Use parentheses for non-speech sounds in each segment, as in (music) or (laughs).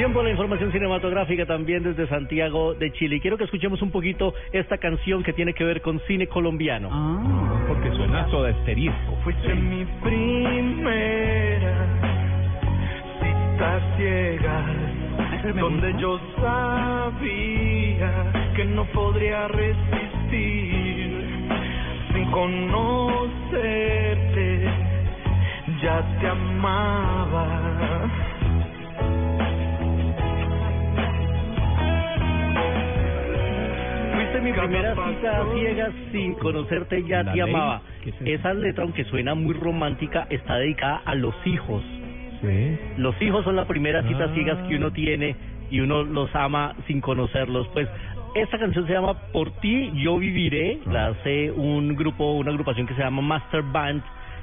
Tiempo la información cinematográfica también desde Santiago de Chile. Y quiero que escuchemos un poquito esta canción que tiene que ver con cine colombiano. Porque suena soda stereo. Fuiste mi primera cita ciega, donde yo sabía que no podría resistir sin conocerte, ya te amaba. Mi primera cita ciega sin conocerte, ya La te ley, amaba. Esa letra, aunque suena muy romántica, está dedicada a los hijos. Sí. Los hijos son la primera cita Ah. ciegas que uno tiene y uno los ama sin conocerlos. Pues esta canción se llama Por ti yo viviré, la hace un grupo, una agrupación que se llama Master Band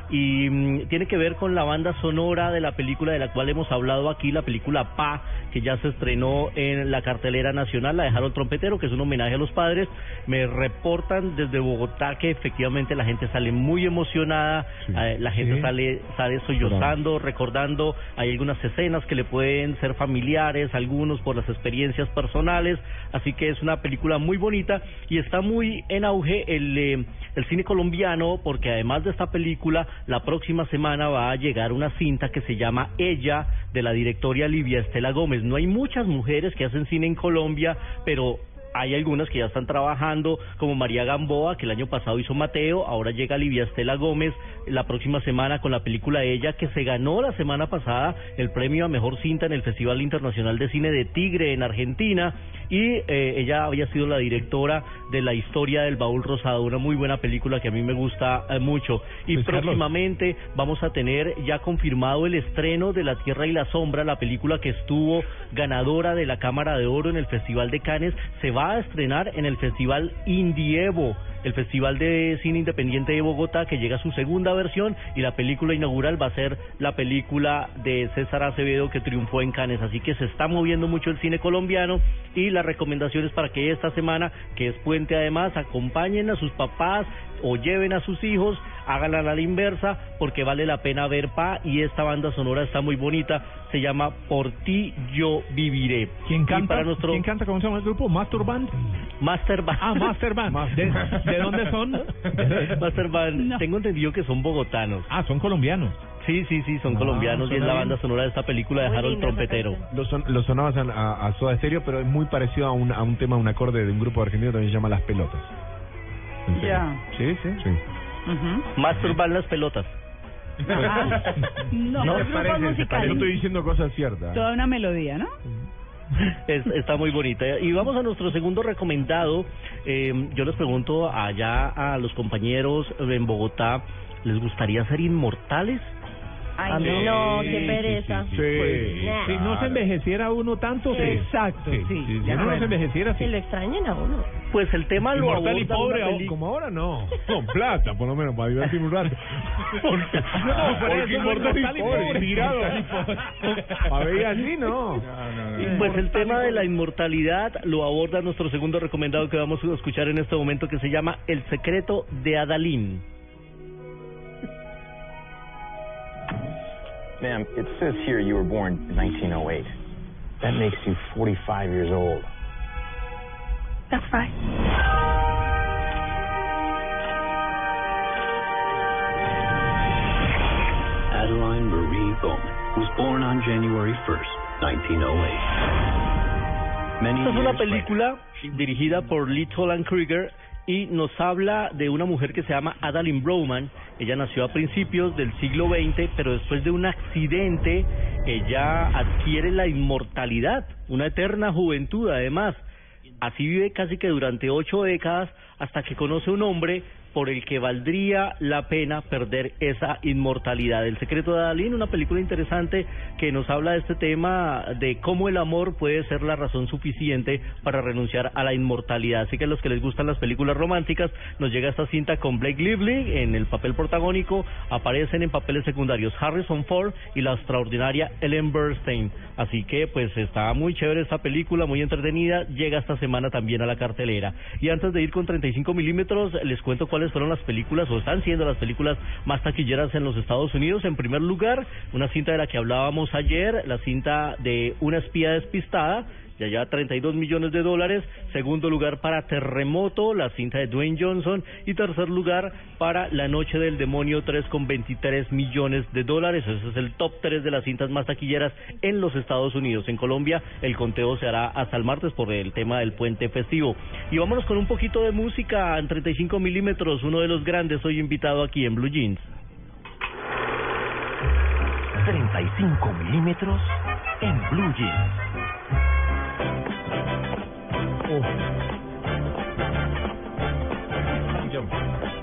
y mm, tiene que ver con la banda sonora de la película de la cual hemos hablado aquí, la película Pa, que ya se estrenó en la cartelera nacional, la de Harold Trompetero, que es un homenaje a los padres. Me reportan desde Bogotá que efectivamente la gente sale muy emocionada, Sí. eh, la gente Sí. sale, sale sollozando, recordando, hay algunas escenas que le pueden ser familiares, algunos por las experiencias personales, así que es una película muy bonita y está muy en auge el, eh, el cine colombiano porque además de esta película, la próxima semana va a llegar una cinta que se llama Ella de la directora Livia Estela Gómez. No hay muchas mujeres que hacen cine en Colombia, pero hay algunas que ya están trabajando, como María Gamboa, que el año pasado hizo Mateo, ahora llega Livia Estela Gómez la próxima semana con la película Ella, que se ganó la semana pasada el premio a Mejor Cinta en el Festival Internacional de Cine de Tigre en Argentina, y eh, ella había sido la directora de La Historia del Baúl Rosado, una muy buena película que a mí me gusta eh, mucho. Y Carlos. próximamente vamos a tener ya confirmado el estreno de La Tierra y la Sombra, la película que estuvo ganadora de la Cámara de Oro en el Festival de Cannes, se va a estrenar en el Festival Indievo, el Festival de Cine Independiente de Bogotá, que llega a su segunda versión y la película inaugural va a ser la película de César Acevedo que triunfó en Cannes. Así que se está moviendo mucho el cine colombiano y la recomendación es para que esta semana, que es puente además, acompañen a sus papás o lleven a sus hijos, háganla a la inversa, porque vale la pena ver Pa y esta banda sonora está muy bonita, se llama Por ti yo viviré. ¿Quién canta? para nuestro ¿Quién canta? ¿Cómo se llama el grupo? ¿Master Band? Master Band. Ah, Master Band. ¿De, de dónde son? (laughs) Master Band, tengo entendido que son bogotanos. Ah, son colombianos. Sí, sí, sí, son Ah, colombianos y es la bien. banda sonora de esta película de Muy Harold Trompetero. Lo, son, lo sonabas a, a, a Soda Stereo, pero es muy parecido a un, a un tema, un acorde de un grupo argentino que también se llama Las Pelotas. ¿En serio? Ya. Sí, sí. sí. Master Band las pelotas. No, No, no Yo musicales. estoy diciendo cosas ciertas. Toda una melodía, ¿no? Es- está muy bonita. Y vamos a nuestro segundo recomendado. Eh, yo les pregunto allá a los compañeros en Bogotá, ¿les gustaría ser inmortales? Ay, no, Sí, qué sí, pereza. sí, sí, Pues, sí. nah. Si no se envejeciera uno tanto, sí. Exacto, sí, Si de uno no se envejeciera, Que sí. lo extrañen a uno. Pues el tema lo Inmortal y aborda pobre, como ahora no. (laughs) Con plata, por lo menos, para divertirme un rato. (laughs) Porque, No, por porque inmortal y pobre, pobre. tirado. Inmortal y pobre. (laughs) A ver, así no. Pues el tema de la inmortalidad lo aborda nuestro segundo recomendado que vamos a escuchar en este momento que se llama El secreto de Adalín. Ma'am, it says here you were born in 1908. That makes you 45 years old. That's right. Adeline Marie Bowman was born on January 1st, 1908. Many Esta es una years later. película dirigida por Lee Toland Krieger y nos habla de una mujer que se llama Adalyn Broman. Ella nació a principios del siglo XX, pero después de un accidente ella adquiere la inmortalidad, una eterna juventud además. Así vive casi que durante ocho décadas hasta que conoce un hombre por el que valdría la pena perder esa inmortalidad. El secreto de Adalyn, una película interesante que nos habla de este tema de cómo el amor puede ser la razón suficiente para renunciar a la inmortalidad. Así que a los que les gustan las películas románticas, nos llega esta cinta con Blake Lively en el papel protagónico, aparecen en papeles secundarios Harrison Ford y la extraordinaria Ellen Burstyn. Así que pues está muy chévere esta película, muy entretenida, llega esta semana también a la cartelera. Y antes de ir con 35 milímetros, les cuento fueron las películas o están siendo las películas más taquilleras en los Estados Unidos. En primer lugar, una cinta de la que hablábamos ayer, la cinta de Una espía despistada, ya lleva 32 millones de dólares. Segundo lugar para Terremoto, la cinta de Dwayne Johnson. Y tercer lugar para La Noche del Demonio, 3 con 23 millones de dólares. Ese es el top 3 de las cintas más taquilleras en los Estados Unidos. En Colombia el conteo se hará hasta el martes por el tema del puente festivo. Y vámonos con un poquito de música en 35 milímetros. Uno de los grandes hoy invitado aquí en Blue Jeans. 35 milímetros en Blue Jeans.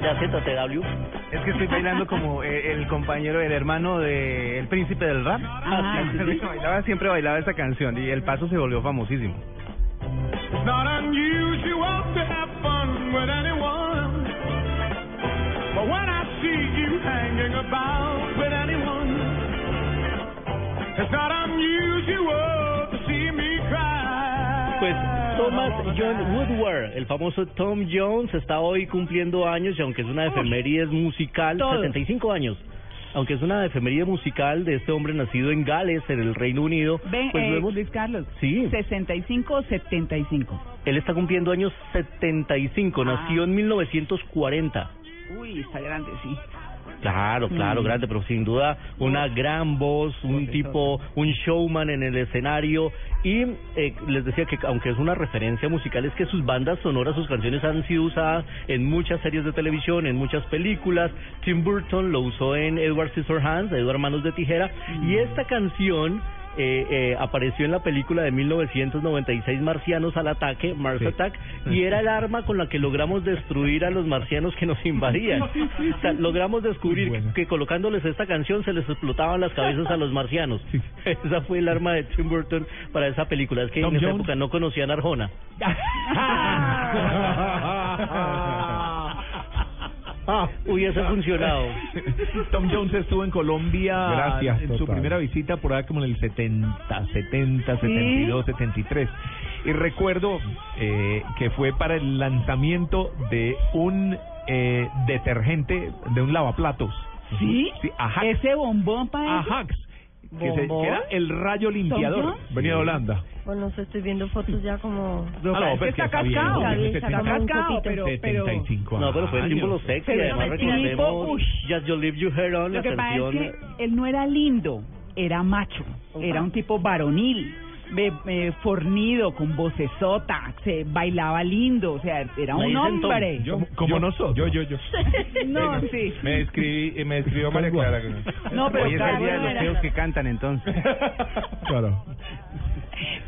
Ya siéntate, W. Es que estoy bailando como eh, el compañero, el hermano de El Príncipe del Rap. Ah, sí, sí, sí. (laughs) bailaba, siempre bailaba esta canción y el paso se volvió famosísimo. It's not unusual to have fun with anyone. But when I see you hanging about with anyone, it's not unusual to see me cry. Pues Thomas John Woodward, el famoso Tom Jones, está hoy cumpliendo años y aunque es una efeméride musical, Todos. 75 años. Aunque es una efeméride musical de este hombre nacido en Gales, en el Reino Unido, Ven, pues eh, Luis Carlos. Sí. 65 o 75. él está cumpliendo años 75, Ah. nació en 1940. Uy, está grande, sí. Claro, claro, Mm. grande, pero sin duda una gran voz, un tipo, un showman en el escenario y eh, les decía que aunque es una referencia musical es que sus bandas sonoras, sus canciones han sido usadas en muchas series de televisión, en muchas películas. Tim Burton lo usó en Edward Scissorhands, Edward Manos de Tijera y esta canción eh, eh, apareció en la película de 1996 Marcianos al ataque, Mars Sí. Attack, y era el arma con la que logramos destruir a los marcianos que nos invadían. O sea, logramos descubrir bueno. que colocándoles esta canción se les explotaban las cabezas a los marcianos. (laughs) Esa fue el arma de Tim Burton para esa película. Es que Tom en esa Jones. época no conocían a (laughs) (laughs) Arjona. Hubiese funcionado. (laughs) Tom Jones estuvo en Colombia Gracias, en su total. primera visita por ahí como en el 70, 70, 72, 73. Y recuerdo eh, que fue para el lanzamiento de un eh, detergente, de un lavaplatos. ¿Sí? Sí, Ajax. Ese bombón para Ajax. Que, se- que era el rayo limpiador. Venía de Holanda. Bueno, no sé, estoy viendo fotos ya como... Ah, no, es que pues está cascado. ¿no? Está bien, Tiene está 70, cascado, pero- pero- 75 No, pero fue el símbolo sexy. Pero además el tipo, recordemos ush. Just You Leave You Hair On, la Lo que pasa canción. es que él no era lindo, era macho, era un tipo varonil, be- eh, fornido, con vocesota, se bailaba lindo, o sea, era un hombre. Yo- Como yo- nosotros. Yo, yo, yo. (laughs) No, sí. Me escribí, me escribió María Clara. No, pero Hoy es el claro, día de no los feos que cantan entonces. Claro.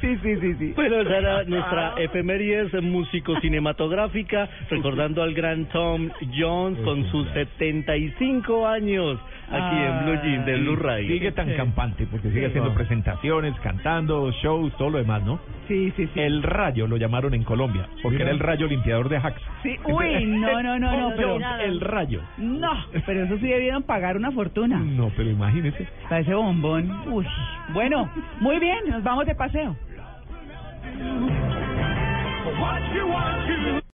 Sí, sí, sí, sí. Bueno, esa era nuestra efemérides músico-cinematográfica, (laughs) recordando al gran Tom Jones con sus 75 años aquí en Blue Jeans de Blue Radio. Sigue tan campante porque sigue haciendo presentaciones, cantando, shows, todo lo demás, ¿no? Sí, sí, sí. El rayo lo llamaron en Colombia, porque era el rayo limpiador de Ajax. Sí, uy, no, no, no, (laughs) no, pero... el rayo. No, pero eso sí debieron pagar una fortuna. No, pero imagínese. Para ese bombón. Uy. Bueno, muy bien, nos vamos de paseo. What you want to